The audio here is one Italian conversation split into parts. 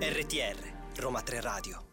RTR Roma 3 Radio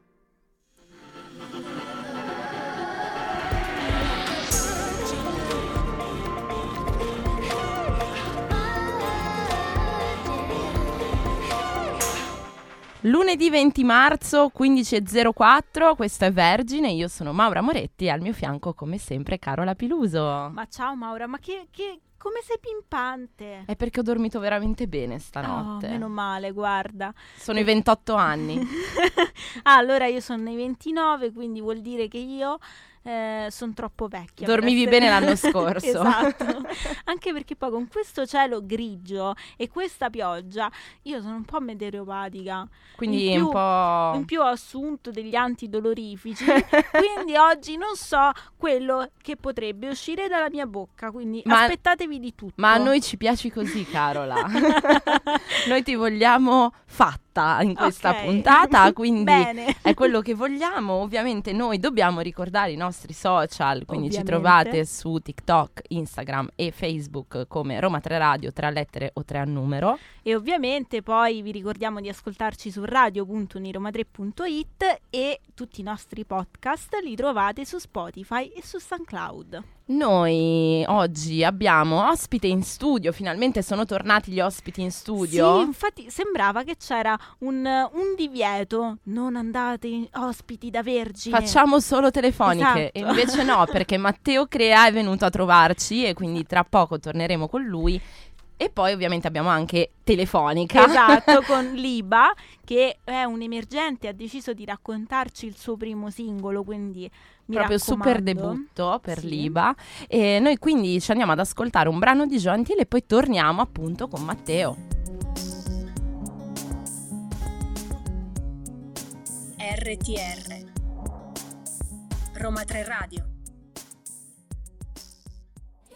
Lunedì 20 marzo 15.04, questo è Vergine, io sono Maura Moretti e al mio fianco come sempre Carola Piluso. Ma ciao Maura, ma che, che- come sei pimpante? È perché ho dormito veramente bene Oh, stanotte. meno male, guarda. Sono i 28 anni. ah, allora io sono nei 29, quindi vuol dire che io sono troppo vecchia. Dormivi essere- bene l'anno scorso. esatto. Anche perché poi con questo cielo grigio e questa pioggia io sono un po' meteoropatica. Quindi In un più- po'... In più ho assunto degli antidolorifici, quindi oggi non so quello che potrebbe uscire dalla mia bocca, quindi Ma- aspettatevi di tutto. Ma a noi ci piaci così, Carola. noi ti vogliamo fatta in questa Ok. puntata, quindi è quello che vogliamo. Ovviamente noi dobbiamo ricordare i nostri social, quindi ci Ovviamente. trovate su TikTok, Instagram e Facebook come Roma 3 Radio, tre lettere o tre a numero. E ovviamente poi vi ricordiamo di ascoltarci su radio.uniroma3.it e tutti i nostri podcast li trovate su Spotify e su SoundCloud. Noi oggi abbiamo ospite in studio, finalmente sono tornati gli ospiti in studio. Sì, infatti sembrava che c'era un, un divieto, non andate in- ospiti da vergine. Facciamo solo telefoniche e Esatto. invece no, perché Matteo Crea è venuto a trovarci e quindi tra poco torneremo con lui. E poi ovviamente abbiamo anche telefonica. Esatto, con Liba che è un emergente, ha deciso di raccontarci il suo primo singolo, quindi mi Proprio super raccomando. debutto per Sì. Liba. E noi quindi ci andiamo ad ascoltare un brano di Gentile e poi torniamo appunto con Matteo. RTR Roma 3 Radio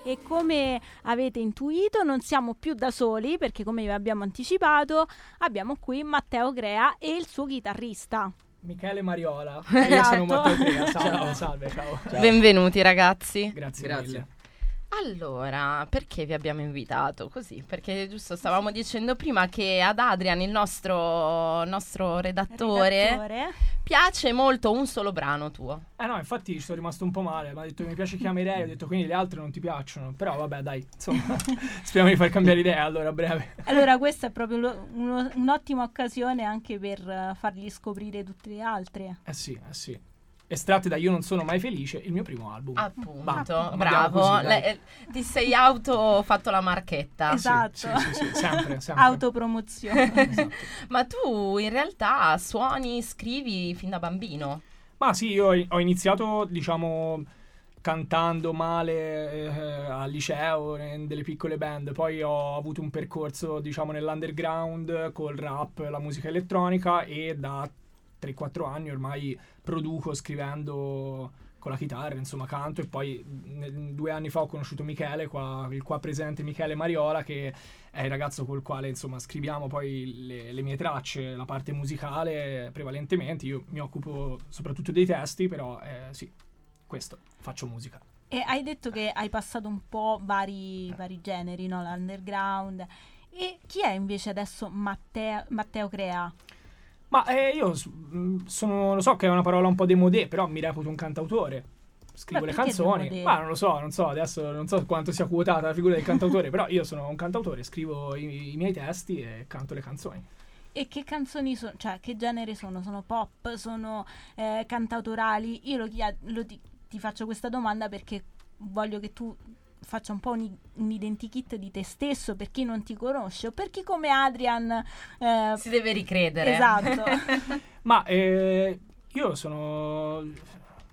E come avete intuito non siamo più da soli perché come vi abbiamo anticipato abbiamo qui Matteo Crea e il suo chitarrista. Michele Mariola. E Io sono Esatto. Matteo Crea. Salve, salve, ciao. Benvenuti ragazzi. Grazie, Grazie. mille. Allora, perché vi abbiamo invitato così? Perché giusto stavamo dicendo prima che ad Adrian, il nostro, nostro redattore, Redattore. piace molto un solo brano tuo. Eh no, infatti ci sono rimasto un po' male. Mi ha detto che mi piace chiamerei. Ho detto quindi le altre non ti piacciono. Però vabbè, dai, insomma, speriamo di far cambiare idea allora a breve. Allora questa è proprio lo- uno- un'ottima occasione anche per fargli scoprire tutte le altre. Eh sì, eh sì. Estratte da Io non sono mai felice, il mio primo album. Appunto, andiamo bravo. così. Le- eh, ti sei auto fatto la marchetta. esatto. Sì, sì, sì, sempre, sempre. Autopromozione. Esatto. Ma tu in realtà suoni, scrivi fin da bambino. Ma sì, io ho- ho iniziato, diciamo, cantando male eh, al liceo, in delle piccole band. Poi ho avuto un percorso, diciamo, nell'underground col rap, la musica elettronica e da 3-4 anni ormai produco scrivendo con la chitarra, insomma, canto e poi due anni fa ho conosciuto Michele, qua- il qua presente Michele Mariola, che è il ragazzo col quale, insomma, scriviamo poi le, le mie tracce, la parte musicale prevalentemente. Io mi occupo soprattutto dei testi, però eh, sì, questo, faccio musica. E hai detto che hai passato un po' vari, vari generi, no? L'underground. E chi è invece adesso Matteo, Matteo Crea? Ma eh, io mh, sono, lo so che è una parola un po' demodé, però mi reputo un cantautore. Scrivo le canzoni. Ma non lo so, non so, adesso non so quanto sia quotata la figura del cantautore, però io sono un cantautore, scrivo i, i miei testi e canto le canzoni. E che canzoni sono? Cioè, che genere sono? Sono pop? Sono eh, cantautorali? Io lo lo ti, ti faccio questa domanda perché voglio che tu faccia un po' un, un identikit di te stesso per chi non ti conosce o per chi come Adrian eh, Si deve ricredere. Esatto. Ma eh, io sono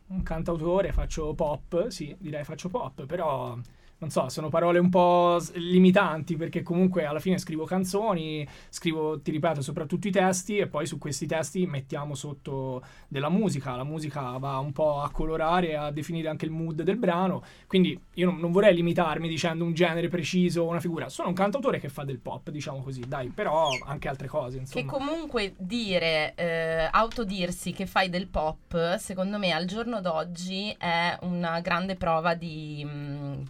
un cantautore, faccio pop, sì, direi faccio pop, però non so, sono parole un po' limitanti perché comunque alla fine scrivo canzoni, scrivo, ti ripeto, soprattutto i testi e poi su questi testi mettiamo sotto della musica, la musica va un po' a colorare, a definire anche il mood del brano, quindi io non, non vorrei limitarmi dicendo un genere preciso, una figura, sono un cantautore che fa del pop, diciamo così, dai, però anche altre cose, insomma. Che comunque dire, eh, autodirsi che fai del pop, secondo me al giorno giorno d'oggi è una grande prova di, mh,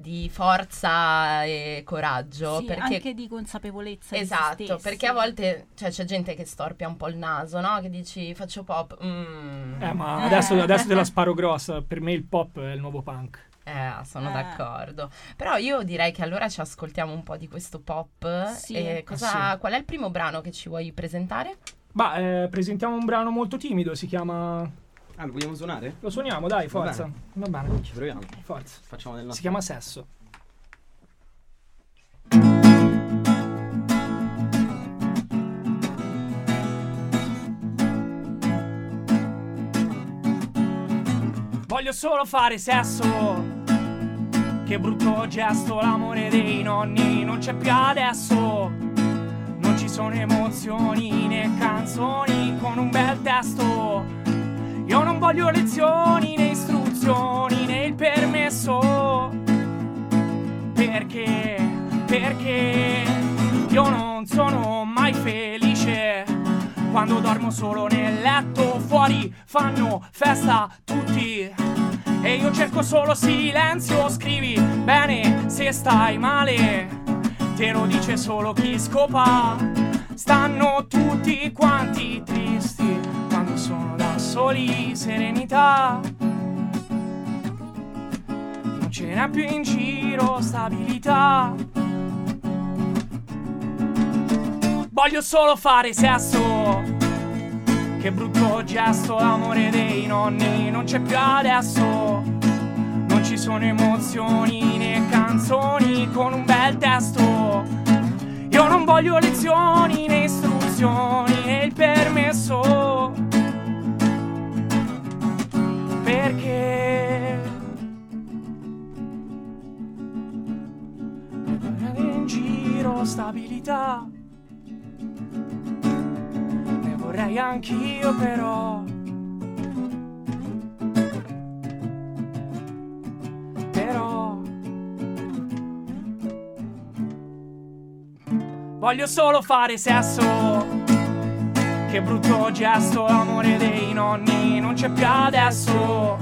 di forza e coraggio. Sì, perché anche di consapevolezza di Esatto, stessi. perché a volte cioè, c'è gente che storpia un po' il naso, no? Che dici faccio pop. mm. Eh, ma adesso, adesso te la sparo grossa. Per me il pop è il nuovo punk. Eh, sono Eh. d'accordo. Però io direi che allora ci ascoltiamo un po' di questo pop. Sì. E cosa- Eh, sì. Qual è il primo brano che ci vuoi presentare? Ma eh, presentiamo un brano molto timido. Si chiama. Ah, lo vogliamo suonare? Lo suoniamo, dai, Va forza. bene. Va bene, Ci proviamo. forza. Facciamo del Si nostro. chiama Sesso. Voglio solo fare sesso. Che brutto gesto, l'amore dei nonni non c'è più adesso. Non ci sono emozioni né canzoni con un bel testo. Io non voglio lezioni né istruzioni né il permesso. Perché? Perché io non sono mai felice. Quando dormo solo nel letto, fuori fanno festa tutti. E io cerco solo silenzio, scrivi bene se stai male. Te lo dice solo chi scopa. Stanno tutti quanti tristi quando sono da soli, serenità. Non ce n'è più in giro stabilità. Voglio solo fare sesso. Che brutto gesto, l'amore dei nonni non c'è più adesso. Non ci sono emozioni né canzoni con un bel testo. Io non voglio lezioni né istruzioni né il permesso. Giro stabilità. Ne vorrei anch'io però. Però Voglio solo fare sesso. Che brutto gesto, l'amore dei nonni non c'è più adesso.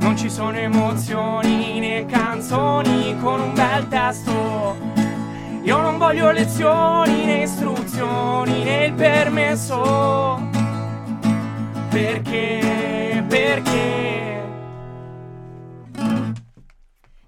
Non ci sono emozioni né canzoni con un bel testo. Io non voglio lezioni né istruzioni né il permesso. Perché? Perché?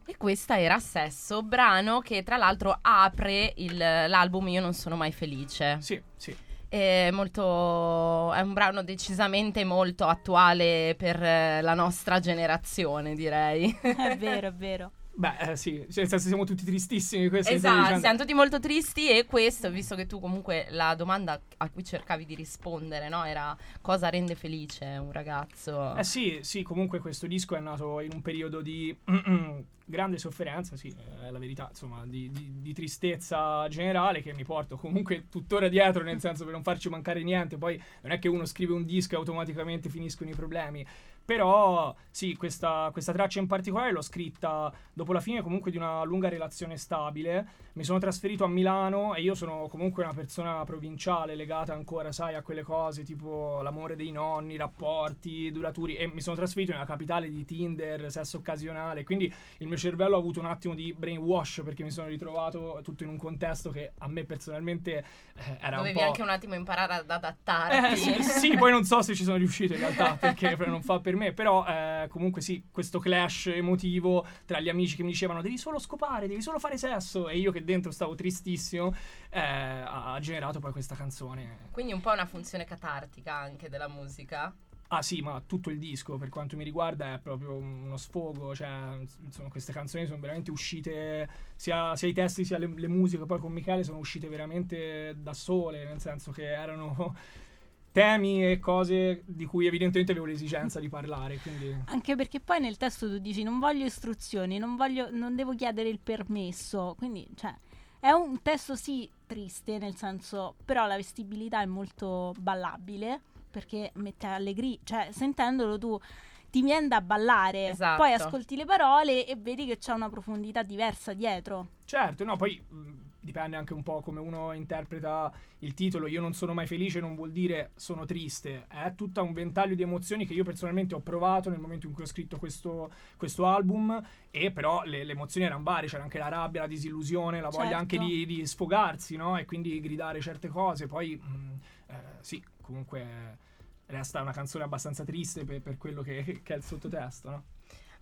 E questa era Sesso, brano che tra l'altro apre il- l'album Io non sono mai felice. Sì, sì. È, molto, è un brano decisamente molto attuale per la nostra generazione, direi. È vero, è vero. Beh, eh, sì, cioè, nel senso siamo tutti tristissimi. Questo Esatto, dicendo. siamo tutti molto tristi e questo, visto che tu comunque la domanda a cui cercavi di rispondere, no? Era cosa rende felice un ragazzo? Eh sì, sì, comunque questo disco è nato in un periodo di grande sofferenza, sì, è la verità, insomma, di, di- di tristezza generale che mi porto comunque tuttora dietro, nel senso per non farci mancare niente. Poi non è che uno scrive un disco e automaticamente finiscono i problemi. Però sì, questa, questa traccia in particolare l'ho scritta dopo la fine comunque di una lunga relazione stabile. Mi sono trasferito a Milano e io sono comunque una persona provinciale legata ancora, sai, a quelle cose tipo l'amore dei nonni, rapporti duraturi e mi sono trasferito nella capitale di Tinder, sesso occasionale, quindi il mio cervello ha avuto un attimo di brainwash perché mi sono ritrovato tutto in un contesto che a me personalmente eh, era Dovevi un po'... anche un attimo imparare ad adattarti. Eh, sì, sì, poi non so se ci sono riuscito in realtà perché non fa per me, però eh, comunque sì, questo clash emotivo tra gli amici che mi dicevano devi solo scopare, devi solo fare sesso e io che dentro stavo tristissimo eh, ha ha generato poi questa canzone. Quindi un po' una funzione catartica anche della musica. Ah sì, ma tutto il disco per quanto mi riguarda è proprio uno sfogo, cioè insomma queste canzoni sono veramente uscite, sia, sia i testi sia le, le musiche, poi con Michele sono uscite veramente da sole, nel senso che erano temi e cose di cui evidentemente avevo l'esigenza di parlare, quindi... Anche perché poi nel testo tu dici non voglio istruzioni, non, voglio, non devo chiedere il permesso. Quindi, cioè, è un testo sì triste, nel senso, però la vestibilità è molto ballabile perché mette allegria, cioè sentendolo tu ti viene da ballare, Esatto. poi ascolti le parole e vedi che c'è una profondità diversa dietro. Certo, no, poi mh, dipende anche un po' come uno interpreta il titolo. Io non sono mai felice, non vuol dire sono triste, è tutto un ventaglio di emozioni che io personalmente ho provato nel momento in cui ho scritto questo, questo album. E però le, le emozioni erano varie, c'era anche la rabbia, la disillusione, la voglia anche Certo. di, di sfogarsi, no? E quindi gridare certe cose. Poi, mh, eh, sì, comunque resta una canzone abbastanza triste per, per quello che, che è il sottotesto, no?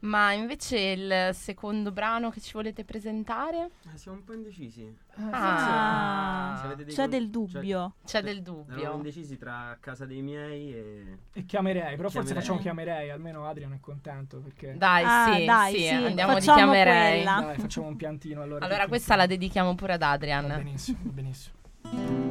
Ma invece il secondo brano che ci volete presentare? Eh, siamo un po' indecisi. Ah, Se avete dei C'è con- del dubbio. c'è del Eravamo dubbio. indecisi tra casa dei miei e. E chiamerei, però forse Chiamerei. facciamo chiamerei, almeno Adrian è contento perché... Dai, Ah, sì, dai, sì, sì, andiamo di facciamo chiamerei. quella. Dai, facciamo un piantino allora. Allora, questa la dedichiamo pure ad Va Adrian. benissimo, va benissimo. Ci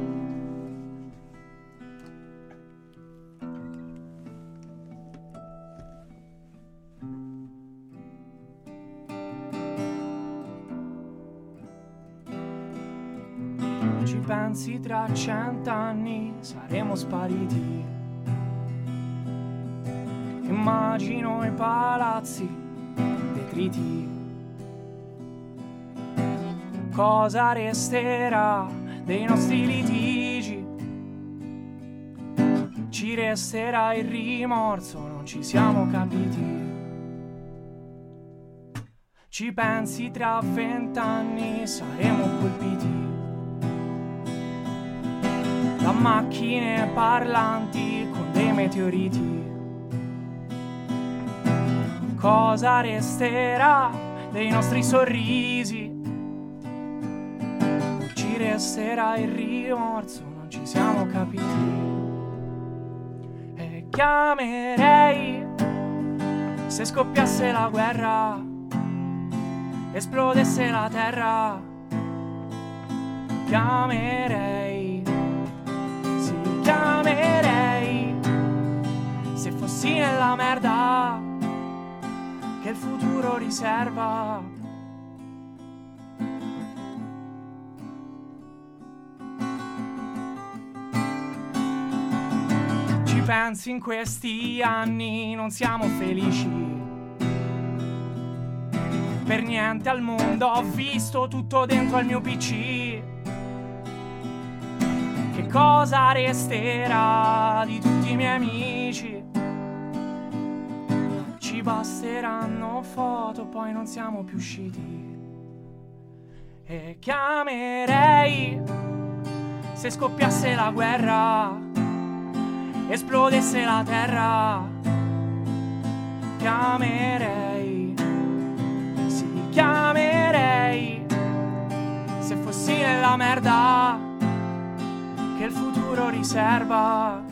pensi tra cent'anni saremo spariti. Immagino i palazzi detriti. Cosa resterà dei nostri litigi? Ci resterà il rimorso, non ci siamo capiti. Ci pensi tra vent'anni saremo colpiti da macchine parlanti con dei meteoriti. Cosa resterà dei nostri sorrisi? Ci resterà il rimorso, non ci siamo capiti. E chiamerei se scoppiasse la guerra, esplodesse la terra. Chiamerei, sì, chiamerei se fossi nella merda che il futuro riserva. Ci pensi in questi anni non siamo felici. Per niente al mondo ho visto tutto dentro al mio PC. Cosa resterà di tutti i miei amici? Ci basteranno foto, poi non siamo più usciti. E chiamerei se scoppiasse la guerra, esplodesse la terra. Chiamerei, sì, chiamerei se fossi nella merda che il futuro riserva.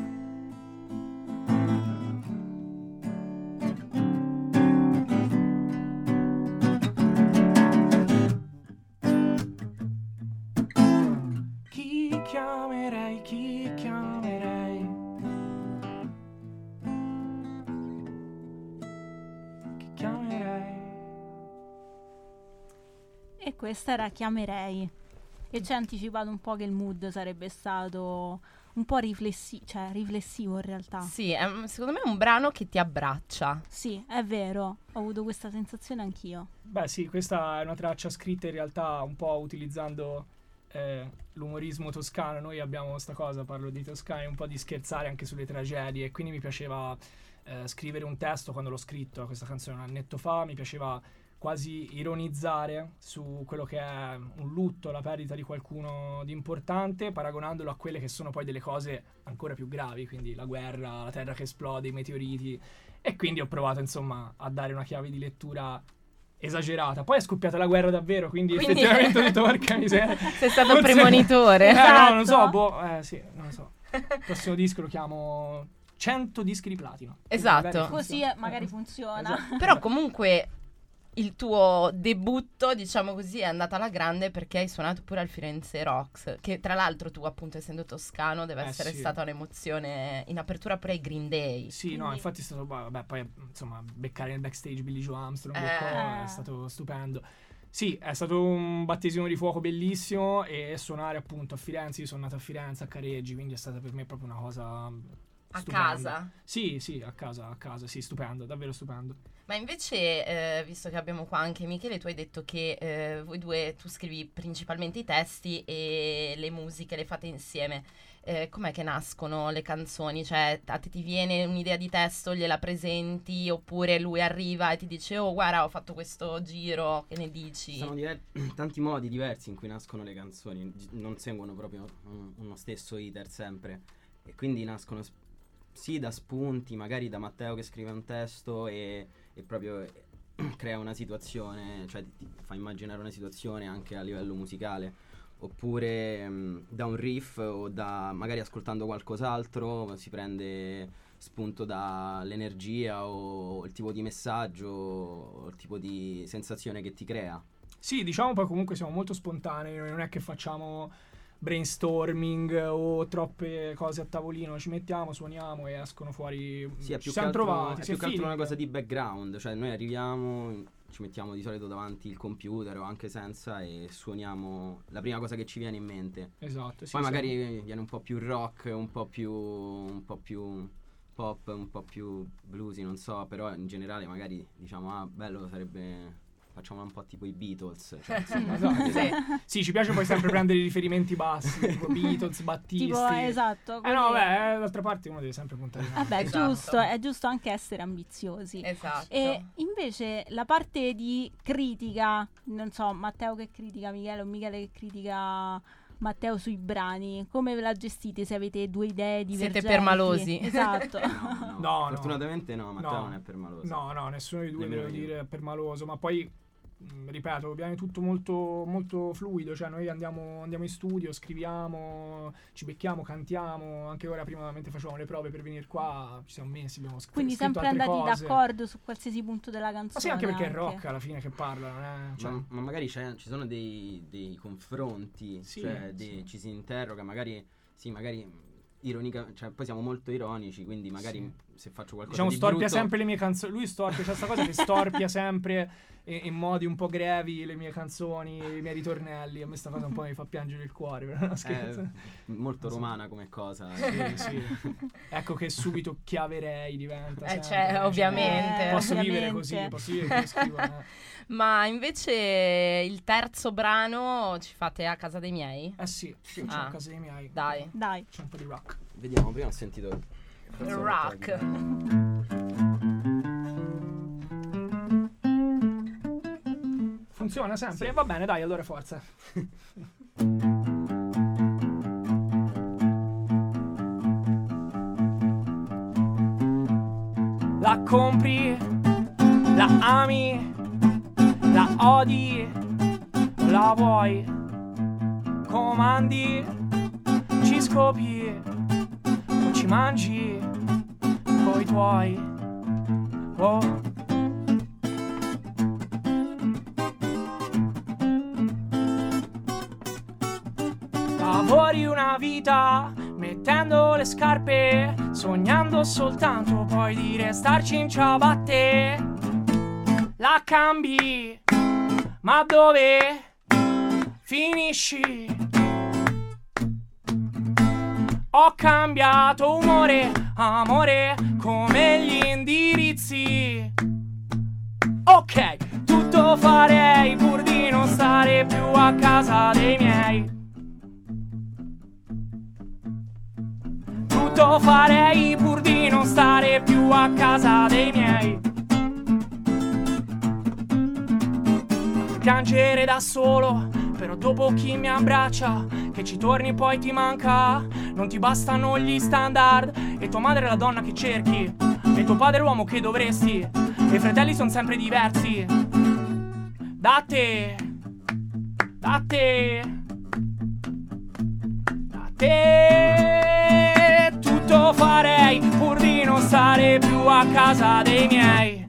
Chi chiamerei, chi chiamerei? Chi chiamerei? E questa era Chiamerei. E ci ha anticipato un po' che il mood sarebbe stato un po' riflessi- cioè, riflessivo in realtà. Sì, è secondo me è un brano che ti abbraccia. Sì, è vero, ho avuto questa sensazione anch'io. Beh sì, questa è una traccia scritta in realtà un po' utilizzando eh, l'umorismo toscano. Noi abbiamo questa cosa, parlo di toscani, un po' di scherzare anche sulle tragedie. Quindi mi piaceva eh, scrivere un testo quando l'ho scritto, questa canzone un annetto fa, mi piaceva quasi ironizzare su quello che è un lutto, la perdita di qualcuno di importante, paragonandolo a quelle che sono poi delle cose ancora più gravi, quindi la guerra, la terra che esplode, i meteoriti. E quindi ho provato insomma a dare una chiave di lettura esagerata. Poi è scoppiata la guerra davvero, quindi, Quindi- effettivamente ho detto porca miseria. Sei stato Forse- premonitore. Eh, no, non lo so, Esatto. boh, eh, sì, non lo so. Il prossimo disco lo chiamo 100 dischi di platino. Esatto. magari Così magari funziona. Esatto. Però comunque il tuo debutto, diciamo così, è andata alla grande perché hai suonato pure al Firenze Rocks, che tra l'altro tu appunto essendo toscano deve Eh, essere sì. stata un'emozione in apertura pure ai Green Day. Sì, no, Quindi- infatti è stato, bah, vabbè, poi insomma, beccare nel backstage Billy Joe Armstrong Eh. co, è stato stupendo. Sì, è stato un battesimo di fuoco bellissimo e suonare appunto a Firenze, io sono nato a Firenze, a Careggi, quindi è stata per me proprio una cosa A stupendo. casa. Sì, sì, a casa, a casa, sì, stupendo, davvero stupendo. Ma invece, eh, visto che abbiamo qua anche Michele, tu hai detto che eh, voi due, tu scrivi principalmente i testi e le musiche le fate insieme. Eh, com'è che nascono le canzoni? Cioè, a te ti viene un'idea di testo, gliela presenti, oppure lui arriva e ti dice, oh guarda, ho fatto questo giro, che ne dici? Ci sono diver- tanti modi diversi in cui nascono le canzoni, non seguono proprio un- uno stesso iter sempre. E quindi nascono sì da spunti, magari da Matteo che scrive un testo e, e proprio eh, crea una situazione, cioè ti fa immaginare una situazione anche a livello musicale. Oppure mm, da un riff o da magari ascoltando qualcos'altro si prende spunto dall'energia o il tipo di messaggio o il tipo di sensazione che ti crea. Sì, diciamo poi comunque siamo molto spontanei, non è che facciamo brainstorming o troppe cose a tavolino, ci mettiamo, suoniamo e escono fuori. Sì, è ci più siamo altro, trovati. è più che altro una cosa di background, cioè noi arriviamo, ci mettiamo di solito davanti il computer o anche senza e suoniamo la prima cosa che ci viene in mente. Esatto, sì, Poi sì. magari viene un po' più rock, un po' più un po' più pop, un po' più bluesy, non so, però in generale magari diciamo ah, bello sarebbe facciamo un po' tipo i Beatles, cioè, insomma, Esatto. Sì. Sì, ci piace poi sempre prendere i riferimenti bassi, tipo Beatles, Battisti. Tipo, esatto. Eh no, quindi- beh, d'altra parte uno deve sempre puntare. Vabbè, Esatto. giusto, è giusto anche essere ambiziosi. Esatto. E invece la parte di critica, non so, Matteo che critica Michele o Michele che critica Matteo sui brani, come ve la gestite se avete due idee divergenti? permalosi. Esatto. no, no, No, no. fortunatamente no, Matteo No. non è permaloso. No, no, nessuno dei due io. dire è permaloso, ma poi ripeto, viene tutto molto, molto fluido, cioè noi andiamo, andiamo in studio, scriviamo, ci becchiamo, cantiamo, anche ora prima mentre facevamo le prove per venire qua ci siamo messi, abbiamo scr- Quindi scritto sempre andati cose. d'accordo su qualsiasi punto della canzone. Ma sì, anche perché è anche. rock alla fine che parla, è? Cioè, ma, ma magari c'è- ci sono dei, dei confronti, Sì, cioè sì. dei- ci si interroga, magari sì, magari ironica, cioè poi siamo molto ironici, quindi magari se faccio qualcosa Diciamo, di storpia brutto, sempre le mie canzoni. Lui storpia, c'è questa cosa che storpia sempre in, in modi un po' grevi le mie canzoni, i miei ritornelli. A me sta cosa un po' mi fa piangere il cuore, però no, scherzo. è molto romana come cosa. Sì, sì. Ecco che subito chiaverei diventa. Eh, sempre, cioè, cioè, ovviamente. Posso Ovviamente. vivere così, posso vivere scrivo. eh. Ma invece il terzo brano ci fate a casa dei miei? Eh sì, sì, Ah. a casa dei miei. Dai. Dai. C'è un po' di rock. Vediamo, prima ho sentito ho Rock. Funziona sempre? Sì. Va bene, dai, allora forza. La compri, la ami, la odi, la vuoi, comandi, ci scopi, o ci mangi, coi tuoi. Oh. Vita mettendo le scarpe, sognando soltanto poi di restarci in ciabatte. La cambi, ma dove finisci? Ho cambiato umore, amore, come gli indirizzi. Ok, tutto farei pur di non stare più a casa dei miei. Tutto farei pur di non stare più a casa dei miei. Piangere da solo, però dopo chi mi abbraccia, che ci torni poi ti manca. Non ti bastano gli standard, e tua madre è la donna che cerchi, e tuo padre è l'uomo che dovresti, e i fratelli sono sempre diversi. Da te, da te, da te, tutto farei pur di non stare più a casa dei miei.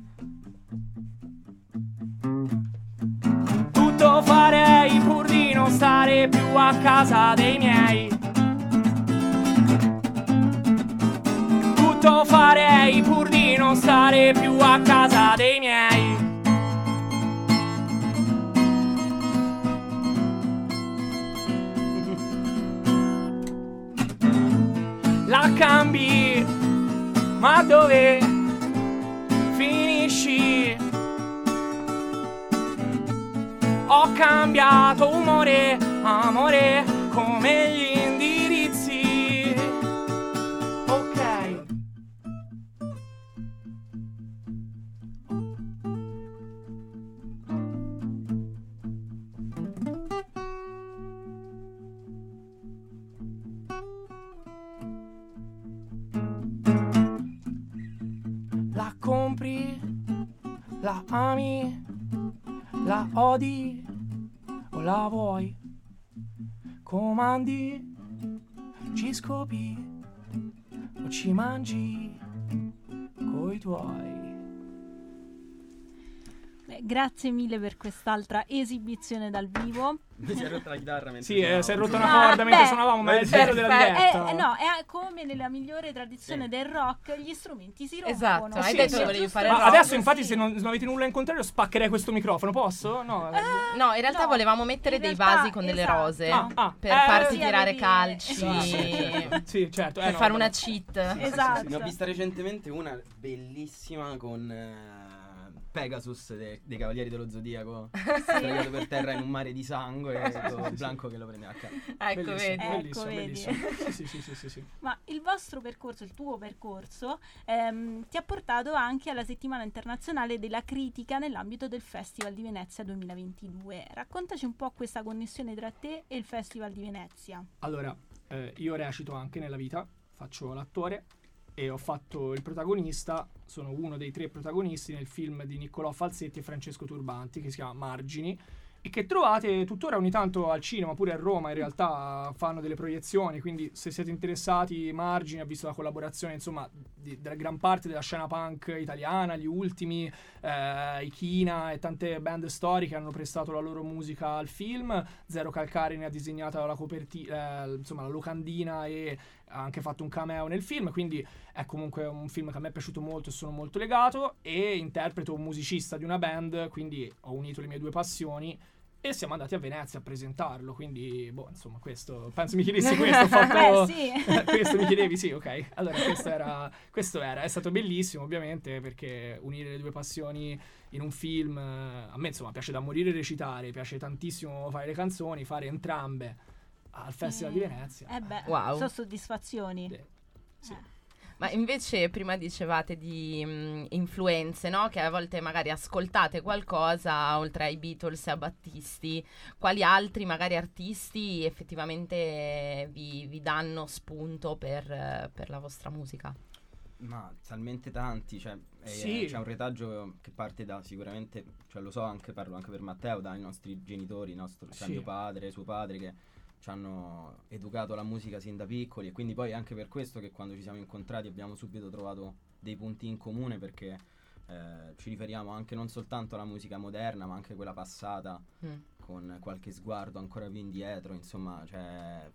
Tutto farei pur di non stare più a casa dei miei. Tutto farei pur di non stare più a casa dei miei. Cambi, ma dove finisci? Ho cambiato umore, amore, come la ami, la odi o la vuoi? Comandi, ci scopi o ci mangi coi tuoi? Beh, grazie mille per quest'altra esibizione dal vivo. Mi si è rotta la chitarra mentre Sì, eh, suonavo. si è rotta Ah, una corda mentre beh, suonavamo, ma è il bello della Eh, diretta. Eh, no, è come nella migliore tradizione Sì. del rock, gli strumenti si rompono. Esatto, hai Sì, detto sì. che volevi fare Ma rock. adesso, infatti, sì. se non, se non avete nulla in contrario, spaccherei questo microfono. Posso? No. Eh, No, in realtà No, volevamo mettere in dei realtà, vasi con delle esatto. rose Ah, ah, per eh, farti sì, tirare avevi- calci. Sì, certo. Eh, per fare una cheat. Esatto. Ne ho vista recentemente una bellissima con eh, Pegasus de- dei Cavalieri dello Zodiaco. Sdraiato per terra in un mare di sangue e con Blanco che lo prende a capo. Ecco, Bellissimo, vedi. Ecco, bellissimo, vedi. bellissimo. Sì, sì, sì, sì, sì, sì. Ma il vostro percorso, il tuo percorso, ehm, ti ha portato anche alla settimana internazionale della critica nell'ambito del Festival di Venezia 2022. Raccontaci un po' questa connessione tra te e il Festival di Venezia. Allora, eh, io recito anche nella vita, faccio l'attore e ho fatto il protagonista, sono uno dei tre protagonisti nel film di Niccolò Falsetti e Francesco Turbanti che si chiama Margini e che trovate tuttora ogni tanto al cinema, pure a Roma in realtà fanno delle proiezioni, quindi se siete interessati Margini ha visto la collaborazione insomma di- della gran parte della scena punk italiana, gli ultimi, eh, Ikina e tante band storiche hanno prestato la loro musica al film, Zero Calcari ne ha disegnato la copertina, insomma la locandina e ha anche fatto un cameo nel film, quindi è comunque un film che a me è piaciuto molto e sono molto legato e interpreto un musicista di una band, quindi ho unito le mie due passioni e siamo andati a Venezia a presentarlo, quindi boh, insomma, questo penso mi chiedessi questo, ho fatto Eh sì. Questo mi chiedevi, sì, ok. Allora, questo era, questo era, è stato bellissimo, ovviamente, perché unire le due passioni in un film, eh, a me insomma piace da morire recitare, piace tantissimo fare le canzoni, fare entrambe al Festival di Eh, Venezia. Eh beh, Wow. sono soddisfazioni. Sì. Sì. Eh. Ma invece prima dicevate di mh, influenze, no? Che a volte magari ascoltate qualcosa oltre ai Beatles e a Battisti. Quali altri magari artisti effettivamente vi, vi danno spunto per, eh, per la vostra musica? Ma talmente tanti, cioè è- Sì. c'è un retaggio che parte da sicuramente, cioè lo so anche, parlo anche per Matteo, dai nostri genitori, nostro, cioè Sì. mio padre, suo padre che ci hanno educato alla musica sin da piccoli e quindi poi anche per questo che quando ci siamo incontrati abbiamo subito trovato dei punti in comune perché eh, ci riferiamo anche non soltanto alla musica moderna ma anche quella passata Mm. con qualche sguardo ancora più indietro, insomma, cioè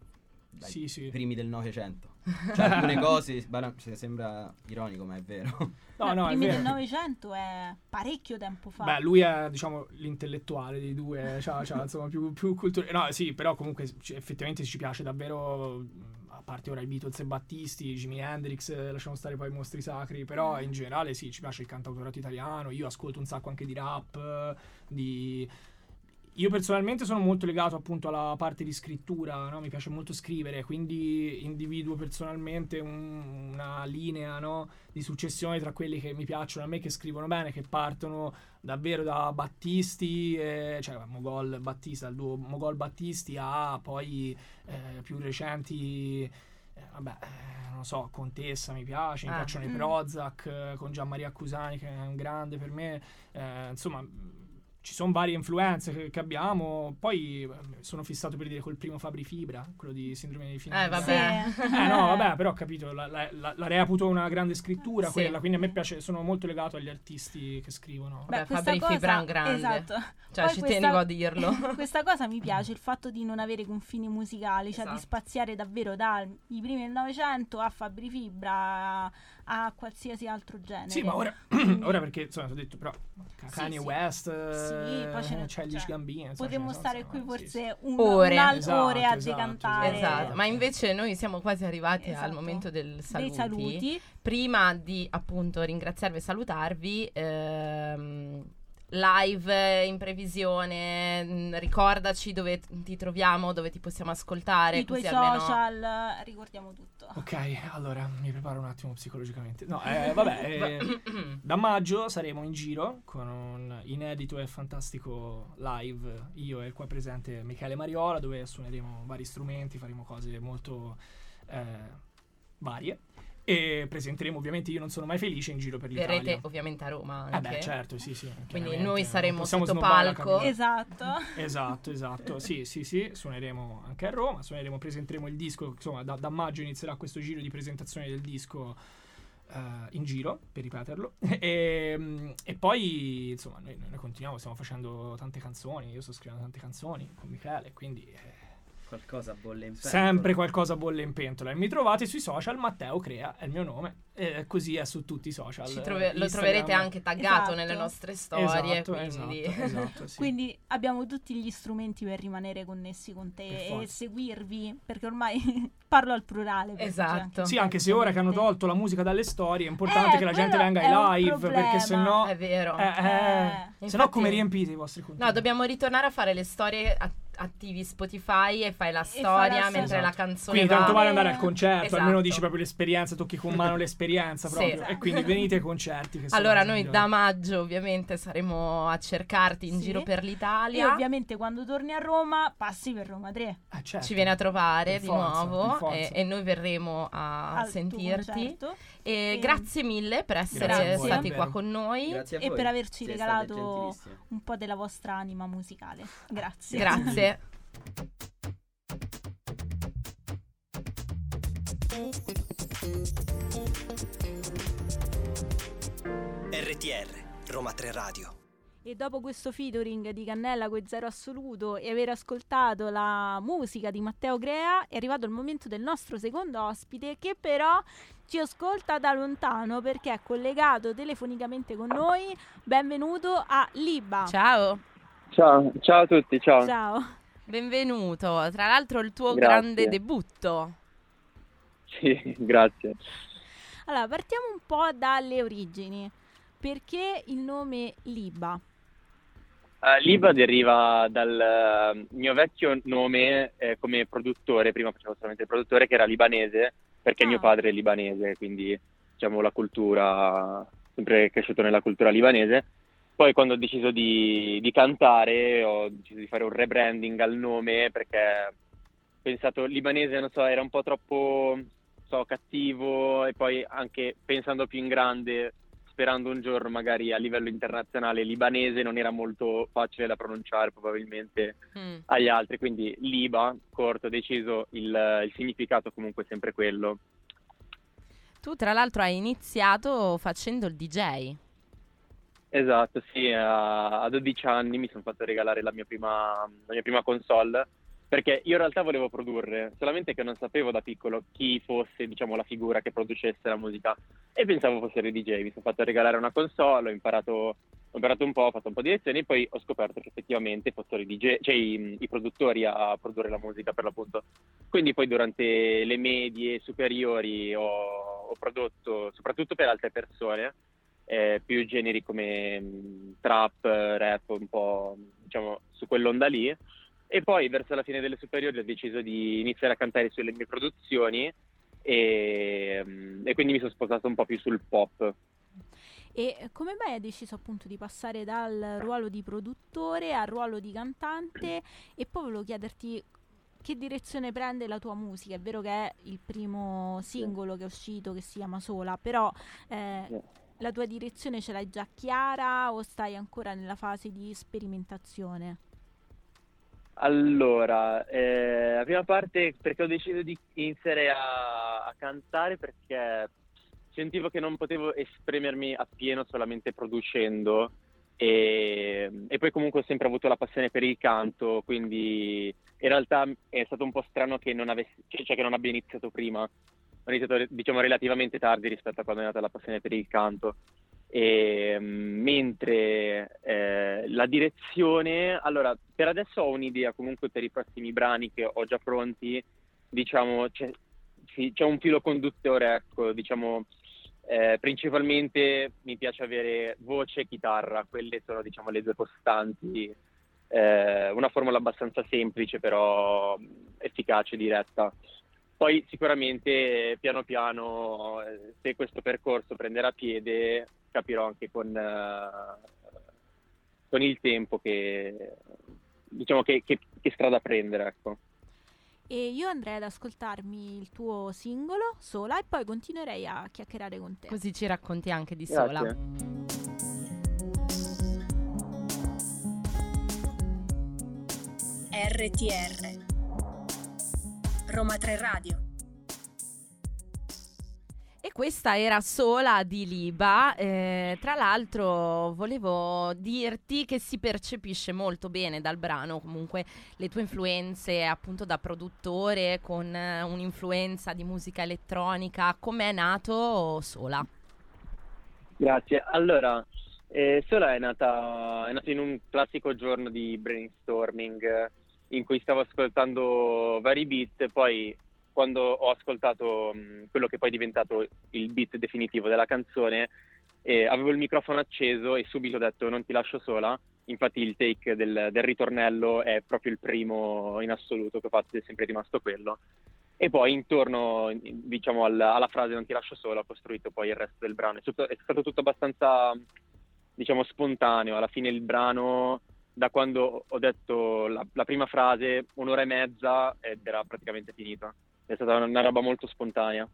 dai Sì, sì. primi del Novecento. Cioè alcune cose cioè, sembra ironico, ma è vero. No, no, è primi del. Novecento è parecchio tempo fa. Beh, lui è, diciamo, l'intellettuale dei due, c'ha, c'ha, insomma, più, più cultura. No, sì, però comunque ci- effettivamente ci piace davvero, mh, a parte ora i Beatles e Battisti, Jimi Hendrix, eh, lasciamo stare poi i mostri sacri, però in generale sì, ci piace il cantautorato italiano, io ascolto un sacco anche di rap, eh, di... Io personalmente sono molto legato appunto alla parte di scrittura, no? mi piace molto scrivere, quindi individuo personalmente un- una linea no? di successione tra quelli che mi piacciono a me, che scrivono bene, che partono davvero da Battisti, eh, cioè Mogol Battista, il duo Mogol Battisti a poi eh, più recenti, eh, vabbè, eh, non so, Contessa mi piace, mi Ah. piacciono i Mm. Prozac eh, con Gian Maria Accusani che è un grande per me, eh, insomma ci sono varie influenze che, che abbiamo, poi eh, sono fissato per dire col primo Fabri Fibra, quello di Sindrome di Finale. Eh, vabbè. Eh no, vabbè, però ho capito, la, la, la- la reputo una grande scrittura Sì. quella, quindi a me piace, sono molto legato agli artisti che scrivono. Beh, Fabri cosa- Fibra è un grande. Esatto. Cioè, Poi ci questa- tenevo a dirlo. Questa cosa mi piace, il fatto di non avere confini musicali, cioè di Esatto. spaziare davvero dai primi del Novecento a Fabri Fibra a, qualsiasi altro genere. Sì, ma ora, Quindi ora perché insomma, ho detto però Kanye sì. West, Sì, poi ce ne- eh, cioè, Gambino. Potremmo stare qui forse sì. un, Ore. un al- Esatto, ore a esatto, decantare. Esatto, ma invece noi siamo quasi arrivati Esatto. al momento del saluti. dei saluti. Prima di appunto ringraziarvi e salutarvi, ehm, live in previsione, mh, ricordaci dove ti troviamo, dove ti possiamo ascoltare. I tuoi così almeno- social, ricordiamo tutto. Ok, allora mi preparo un attimo psicologicamente. No, eh, vabbè, eh, da maggio saremo in giro con un inedito e fantastico live, io e il qua presente Michele Mariola, dove suoneremo vari strumenti, faremo cose molto eh, varie e presenteremo ovviamente Io non sono mai felice in giro per l'Italia. Verrete ovviamente a Roma Eh anche. beh, certo, sì, sì. Quindi noi saremo possiamo sotto palco. Esatto. Esatto, esatto. Sì, sì, sì, suoneremo anche a Roma, suoneremo, presenteremo il disco, insomma, da, da maggio inizierà questo giro di presentazione del disco eh, in giro, per ripeterlo. e, mm, e poi, insomma, noi, noi continuiamo, stiamo facendo tante canzoni, io sto scrivendo tante canzoni con Michele, quindi eh, Qualcosa bolle in pentola. sempre qualcosa bolle in pentola. E mi trovate sui social, Matteo Crea è il mio nome, e così è su tutti i social. Ci trove- lo troverete anche taggato Esatto. nelle nostre storie. Esatto, quindi... esatto, esatto, sì. Quindi abbiamo tutti gli strumenti per rimanere connessi con Per te e forza. seguirvi, perché ormai parlo al plurale. Esatto. anche Sì, anche se ora che hanno tolto la musica dalle storie, è importante Eh, che la gente venga ai live, perché sennò... È vero. Eh, eh, Eh. se no come riempite i vostri contenuti? No, dobbiamo ritornare a fare le storie at- attivi Spotify e fai la fai storia la mentre la Esatto. canzone Quindi va. tanto vale andare al concerto, Esatto. almeno dici proprio l'esperienza, tocchi con mano l'esperienza Sì. proprio. E quindi venite ai concerti. Allora, noi migliori. da maggio ovviamente saremo a cercarti in Sì. giro per E l'Italia. ovviamente quando torni a Roma passi per Roma 3. Eh, certo. Ci vieni a trovare Per di forza, nuovo e, e noi verremo a al sentirti. E E- grazie mille per essere voi. stati Davvero. qua con noi. E per averci regalato-. Un po' della vostra anima musicale. Grazie. Grazie. RTR, Roma 3 Radio. E dopo questo featuring di Cannella con Zero Assoluto e aver ascoltato la musica di Matteo Crea, è arrivato il momento del nostro secondo ospite che però ci ascolta da lontano perché è collegato telefonicamente con noi. Benvenuto a Liba. Ciao. Ciao, ciao a tutti, ciao. Ciao. Benvenuto. Tra l'altro il tuo Grazie. grande debutto. Sì, grazie. Allora, partiamo un po' dalle origini. Perché il nome Liba? Eh, Liba deriva dal eh, mio vecchio nome eh, come produttore, prima facevo solamente il produttore, che era libanese, perché Ah. mio padre è libanese, quindi diciamo la cultura, sempre cresciuto nella cultura libanese. Poi quando ho deciso di, di cantare ho deciso di fare un rebranding al nome perché ho pensato libanese, non so, era un po' troppo so, cattivo e poi anche pensando più in grande, sperando un giorno magari a livello internazionale libanese non era molto facile da pronunciare probabilmente Mm. agli altri, quindi Liba, corto, deciso, il, il significato comunque sempre quello. Tu tra l'altro hai iniziato facendo il DJ. Esatto, sì, a, a 12 anni mi sono fatto regalare la mia prima, la mia prima console perché io in realtà volevo produrre, solamente che non sapevo da piccolo chi fosse, diciamo, la figura che producesse la musica e pensavo fossero i DJ. Mi sono fatto regalare una console, ho imparato, ho imparato un po', ho fatto un po' di lezioni e poi ho scoperto che effettivamente fossero i cioè i, i produttori a produrre la musica per l'appunto. Quindi poi durante le medie superiori ho, ho prodotto, soprattutto per altre persone, eh, più generi come mh, trap, rap, un po' diciamo su quell'onda lì. E poi verso la fine delle superiori ho deciso di iniziare a cantare sulle mie produzioni e, mh, e quindi mi sono spostato un po' più sul pop. E come mai hai deciso appunto di passare dal ruolo di produttore al ruolo di cantante? E poi volevo chiederti che direzione prende la tua musica? È vero che è il primo singolo che è uscito che si chiama Sola, però eh. La tua direzione ce l'hai già chiara o stai ancora nella fase di sperimentazione? Allora, eh, la prima parte perché ho deciso di iniziare a, a cantare perché sentivo che non potevo esprimermi appieno solamente producendo E, e poi comunque ho sempre avuto la passione per il canto, quindi in realtà è stato un po' strano che non, avessi, cioè che non abbia iniziato prima. Ho iniziato diciamo relativamente tardi rispetto a quando è nata la passione per il canto. E, mentre eh, la direzione, allora per adesso ho un'idea comunque per i prossimi brani che ho già pronti, diciamo c'è, c'è un filo conduttore, ecco, diciamo eh, principalmente mi piace avere voce e chitarra, quelle sono diciamo le due costanti, eh, una formula abbastanza semplice però efficace, diretta. Poi sicuramente piano piano, eh, se questo percorso prenderà piede, capirò anche con, uh, con il tempo che, diciamo che, che, che strada prendere. Ecco. E io andrei ad ascoltarmi il tuo singolo sola e poi continuerei a chiacchierare con te. Così ci racconti anche di Grazie. sola. RTR Roma 3 Radio E questa era sola di Liba. Eh, tra l'altro, volevo dirti che si percepisce molto bene dal brano comunque le tue influenze, appunto da produttore con eh, un'influenza di musica elettronica. Com'è nato Sola? Grazie. Allora, eh, Sola è nata, è nata in un classico giorno di brainstorming in cui stavo ascoltando vari beat, poi quando ho ascoltato mh, quello che poi è diventato il beat definitivo della canzone, eh, avevo il microfono acceso e subito ho detto non ti lascio sola. Infatti il take del, del ritornello è proprio il primo in assoluto che ho fatto, è sempre rimasto quello. E poi intorno, diciamo, alla, alla frase non ti lascio sola ho costruito poi il resto del brano. È, tutto- è stato tutto abbastanza, diciamo, spontaneo. Alla fine il brano, da quando ho detto la, la prima frase, un'ora e mezza ed era praticamente finita. È stata una, una roba molto spontanea.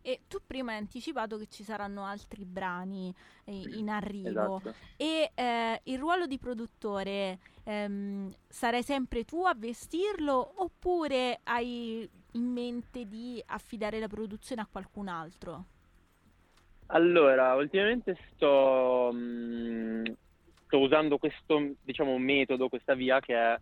E tu prima hai anticipato che ci saranno altri brani eh, in arrivo. Esatto. E eh, il ruolo di produttore ehm, sarai sempre tu a vestirlo oppure hai in mente di affidare la produzione a qualcun altro? Allora, ultimamente sto, mh, sto usando questo, diciamo, metodo, questa via che è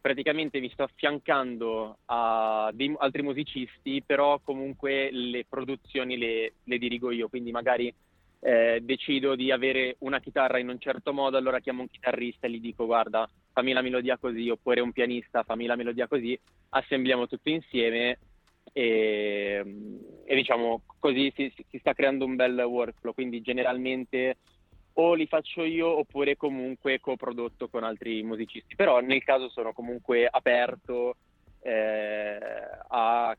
praticamente mi sto affiancando a dei altri musicisti, però comunque le produzioni le, le dirigo io, quindi magari eh, decido di avere una chitarra in un certo modo, allora chiamo un chitarrista e gli dico guarda fammi la melodia così, oppure un pianista fammi la melodia così, assembliamo tutto insieme e, e diciamo così si, si sta creando un bel workflow, quindi generalmente o li faccio io oppure comunque coprodotto con altri musicisti, però nel caso sono comunque aperto eh, a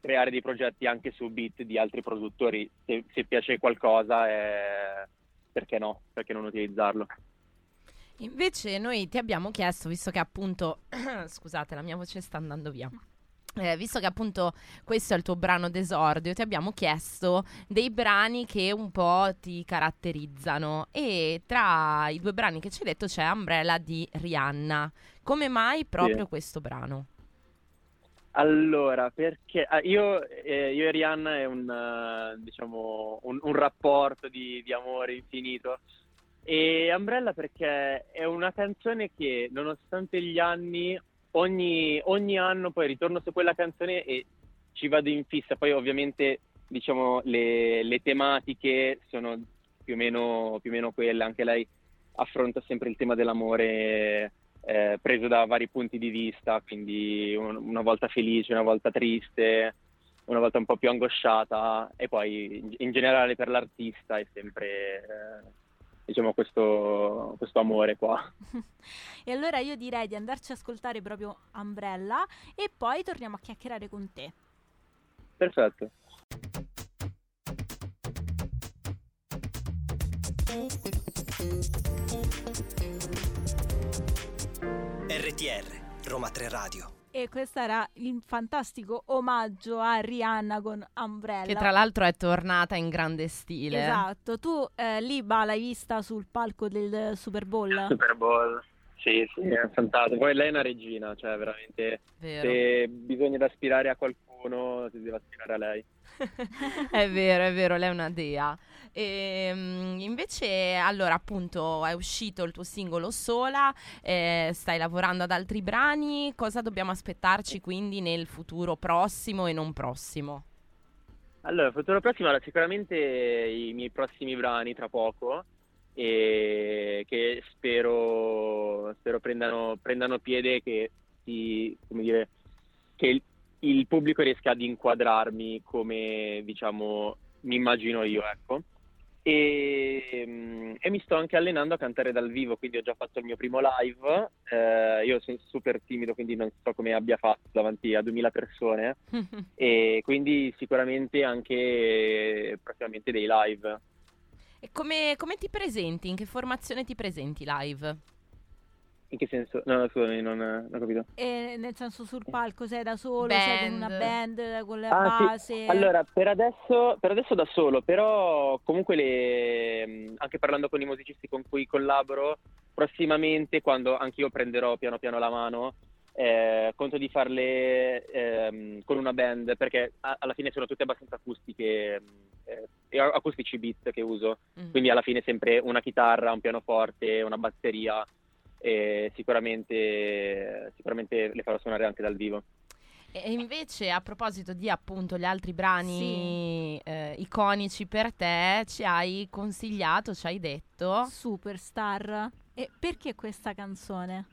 creare dei progetti anche su beat di altri produttori, se, se piace qualcosa eh, perché no, perché non utilizzarlo. Invece noi ti abbiamo chiesto, visto che appunto, scusate la mia voce sta andando via. Eh, visto che appunto questo è il tuo brano d'esordio, ti abbiamo chiesto dei brani che un po' ti caratterizzano e tra i due brani che ci hai detto c'è Umbrella di Rihanna. Come mai proprio Sì. questo brano? Allora, perché ah, io, eh, io e Rihanna è un, eh, diciamo, un, un rapporto di, di amore infinito. E Umbrella perché è una canzone che, nonostante gli anni, ogni, ogni anno poi ritorno su quella canzone e ci vado in fissa. Poi ovviamente, diciamo, le, le tematiche sono più o, meno, più o meno quelle. Anche lei affronta sempre il tema dell'amore eh, preso da vari punti di vista, quindi un- una volta felice, una volta triste, una volta un po' più angosciata e poi in, in generale per l'artista è sempre eh, diciamo questo, questo amore qua. E allora io direi di andarci a ascoltare proprio Umbrella e poi torniamo a chiacchierare con te. Perfetto. RTR, Roma 3 Radio. E questo era il fantastico omaggio a Rihanna con Umbrella. Che tra l'altro è tornata in grande stile. Esatto, tu eh, Liba l'hai vista sul palco del Super Bowl? Super Bowl. Sì, sì, è fantastico. Poi lei è una regina, cioè veramente Vero. se bisogna aspirare a qualcuno si deve aspirare a lei. è vero, è vero, lei è una dea. E, mm, invece, allora, appunto, è uscito il tuo singolo sola, eh, stai lavorando ad altri brani, cosa dobbiamo aspettarci quindi nel futuro prossimo e non prossimo? Allora, futuro prossimo, allora, sicuramente i miei prossimi brani tra poco e che spero, spero prendano, prendano piede che si, dire, che il, il pubblico riesca ad inquadrarmi come, diciamo, mi immagino io, ecco. E, mm, e, mi sto anche allenando a cantare dal vivo, quindi ho già fatto il mio primo live. Eh, io sono super timido, quindi non so come abbia fatto davanti a 2000 persone. e quindi sicuramente anche prossimamente dei live. E come, come ti presenti? In che formazione ti presenti live? In che senso? No, no scusami, non, non ho capito. E nel senso sul palco sei da solo, band. sei con una band, con le ah, base? Sì. Allora, per adesso, per adesso da solo, però comunque le, anche parlando con i musicisti con cui collaboro, prossimamente quando anch'io prenderò piano piano la mano, eh, conto di farle eh, con una band perché a- alla fine sono tutte abbastanza acustiche eh, acustici beat che uso mm. quindi alla fine sempre una chitarra un pianoforte una batteria e sicuramente, sicuramente le farò suonare anche dal vivo. E invece a proposito di appunto gli altri brani sì. eh, iconici per te, ci hai consigliato, ci hai detto Superstar. E perché questa canzone?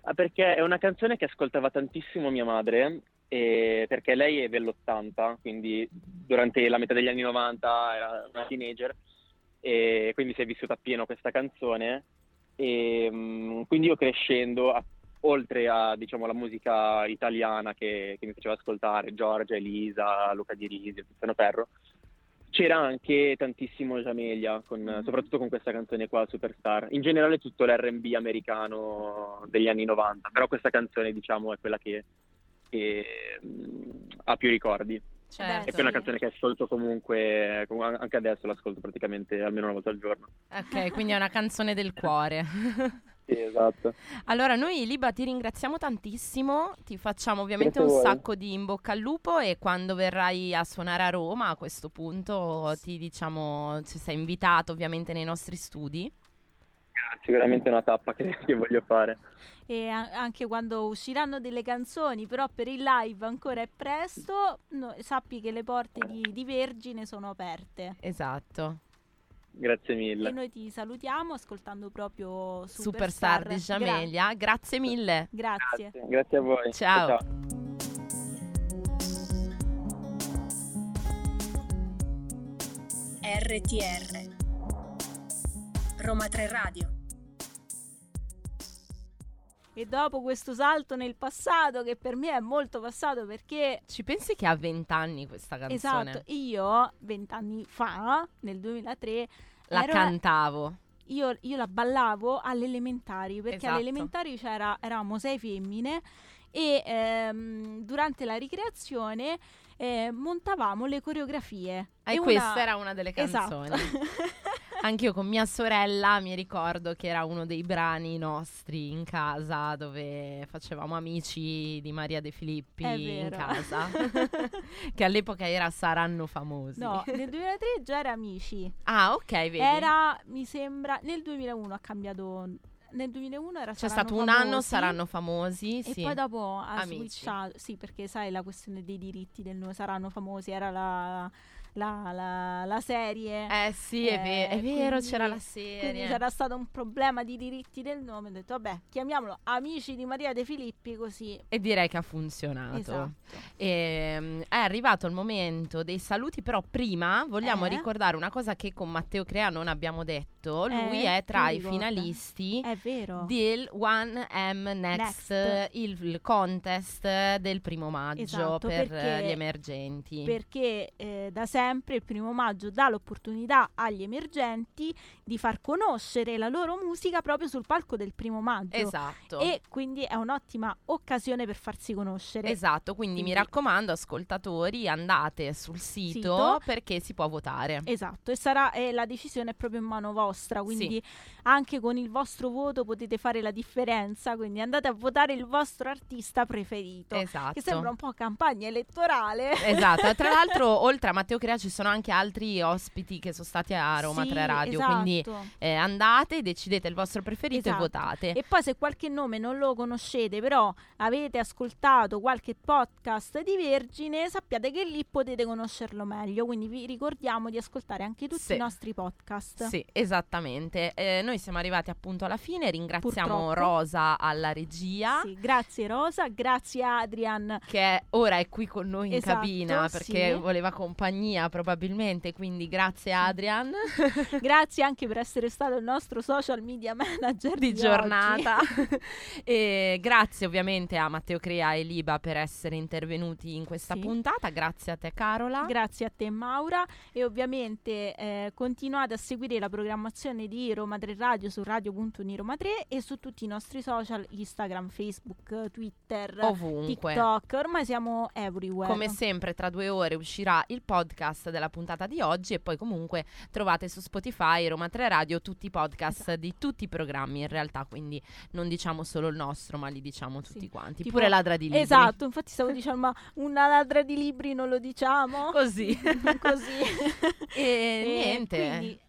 Ah, perché è una canzone che ascoltava tantissimo mia madre, perché lei è dell'80, quindi durante la metà degli anni 90 era una teenager, e quindi si è vissuta appieno questa canzone e um, quindi io crescendo, oltre a diciamo, la musica italiana che, che, mi faceva ascoltare, Giorgia, Elisa, Luca Di Risi, Tiziano Ferro, c'era anche tantissimo Jamelia, con, mm. soprattutto con questa canzone qua, Superstar. In generale tutto l'R&B americano degli anni 90, però questa canzone diciamo è quella che, che um, ha più ricordi. Certo. E poi è una canzone che ascolto comunque, anche adesso l'ascolto praticamente almeno una volta al giorno. Ok, quindi è una canzone del cuore. sì, esatto. Allora, noi Liba ti ringraziamo tantissimo, ti facciamo ovviamente Grazie un sacco di in bocca al lupo e quando verrai a suonare a Roma a questo punto ti diciamo, ci sei invitato ovviamente nei nostri studi. Sicuramente è una tappa che, che voglio fare e anche quando usciranno delle canzoni, però per il live ancora è presto, no, sappi che le porte di, di Vergine sono aperte. Esatto. Grazie mille. E noi ti salutiamo ascoltando proprio Superstar, Superstar di Giamelia. Gra- grazie mille. Grazie. Grazie, grazie a voi. Ciao. Ciao. RTR Roma 3 Radio e dopo questo salto nel passato, che per me è molto passato perché... Ci pensi che ha vent'anni questa canzone? Esatto, io vent'anni fa, nel 2003... La ero... cantavo. Io, io, la ballavo alle elementari, perché esatto. alle elementari c'era, eravamo sei femmine e ehm, durante la ricreazione eh, montavamo le coreografie. E, e questa una... era una delle canzoni. Esatto. Anch'io con mia sorella mi ricordo che era uno dei brani nostri in casa dove facevamo amici di Maria De Filippi in casa. che all'epoca era Saranno famosi. No, nel 2003 già era amici. Ah, ok, vedi. Era, mi sembra, nel 2001 ha cambiato nel 2001 era C'è stato un famosi, anno saranno famosi e sì. poi dopo ha Amici. switchato sì perché sai la questione dei diritti del nome saranno famosi era la la, la, la serie. Eh sì, è, ve- è vero, c'era la serie. Quindi c'era stato un problema di diritti del nome. Ho detto, vabbè, chiamiamolo Amici di Maria De Filippi così. E direi che ha funzionato. Esatto. E, um, è arrivato il momento dei saluti, però prima vogliamo eh? ricordare una cosa che con Matteo Crea non abbiamo detto. Lui eh? è tra i finalisti del One M Next, Next. Il, il, contest del primo maggio esatto, per perché, gli emergenti. Perché eh, da sempre sempre il primo maggio dà l'opportunità agli emergenti di far conoscere la loro musica proprio sul palco del primo maggio. Esatto. E quindi è un'ottima occasione per farsi conoscere. Esatto, quindi, quindi mi raccomando ascoltatori andate sul sito, sito, perché si può votare. Esatto, e sarà eh, la decisione è proprio in mano vostra. Vostra, quindi anche con il vostro voto potete fare la differenza, quindi andate a votare il vostro artista preferito. Esatto. Che sembra un po' campagna elettorale. Esatto, tra l'altro oltre a Matteo Crea ci sono anche altri ospiti che sono stati a Roma Sì, 3 Radio, esatto. quindi eh, andate, decidete il vostro preferito Esatto. e votate. E poi se qualche nome non lo conoscete, però avete ascoltato qualche podcast di Vergine, sappiate che lì potete conoscerlo meglio. Quindi vi ricordiamo di ascoltare anche tutti Sì. i nostri podcast. Sì, esattamente. Eh, noi siamo arrivati appunto alla fine, ringraziamo Purtroppo. Rosa alla regia. Sì, grazie Rosa, grazie Adrian. Che ora è qui con noi in Esatto, cabina perché sì. voleva compagnia probabilmente, quindi grazie Adrian grazie anche per essere stato il nostro social media manager di di, giornata. e grazie ovviamente a Matteo Crea e Liba per essere intervenuti in questa Sì. puntata, grazie a te Carola. Grazie a te Maura e ovviamente eh, continuate a seguire la programmazione di Roma 3 Radio su radio.uniroma 3 e su tutti i nostri social Instagram, Facebook, Twitter, Ovunque. TikTok, ormai siamo everywhere. Come sempre, tra due ore uscirà il podcast della puntata di oggi e poi comunque trovate su Spotify, Roma 3 Radio, tutti i podcast Esatto. di tutti i programmi in realtà, quindi non diciamo solo il nostro, ma li diciamo tutti Sì. quanti. Tipo- Pure ladra di libri. Esatto, infatti stavo dicendo ma una ladra di libri non lo diciamo? Così. Così. e E niente. quindi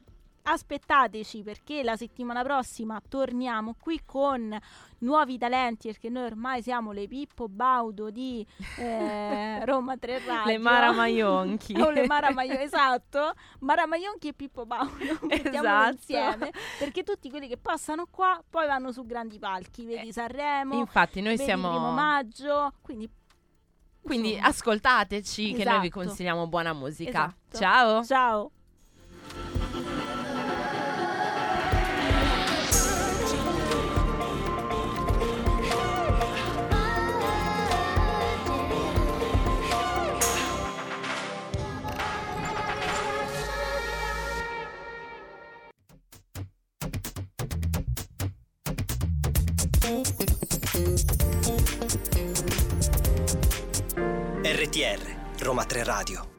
aspettateci perché la settimana prossima torniamo qui con nuovi talenti perché noi ormai siamo le Pippo Baudo di eh, Roma 3 Radio. Le Mara Maionchi. o le Mara Maionchi, esatto. Mara Maionchi e Pippo Baudo. Esatto. insieme perché tutti quelli che passano qua poi vanno su grandi palchi, vedi Sanremo, Infatti noi il primo siamo... maggio, quindi Quindi insomma, ascoltateci che noi vi Esatto. consigliamo buona musica. Esatto. Ciao. ciao. RTR Roma 3 Radio.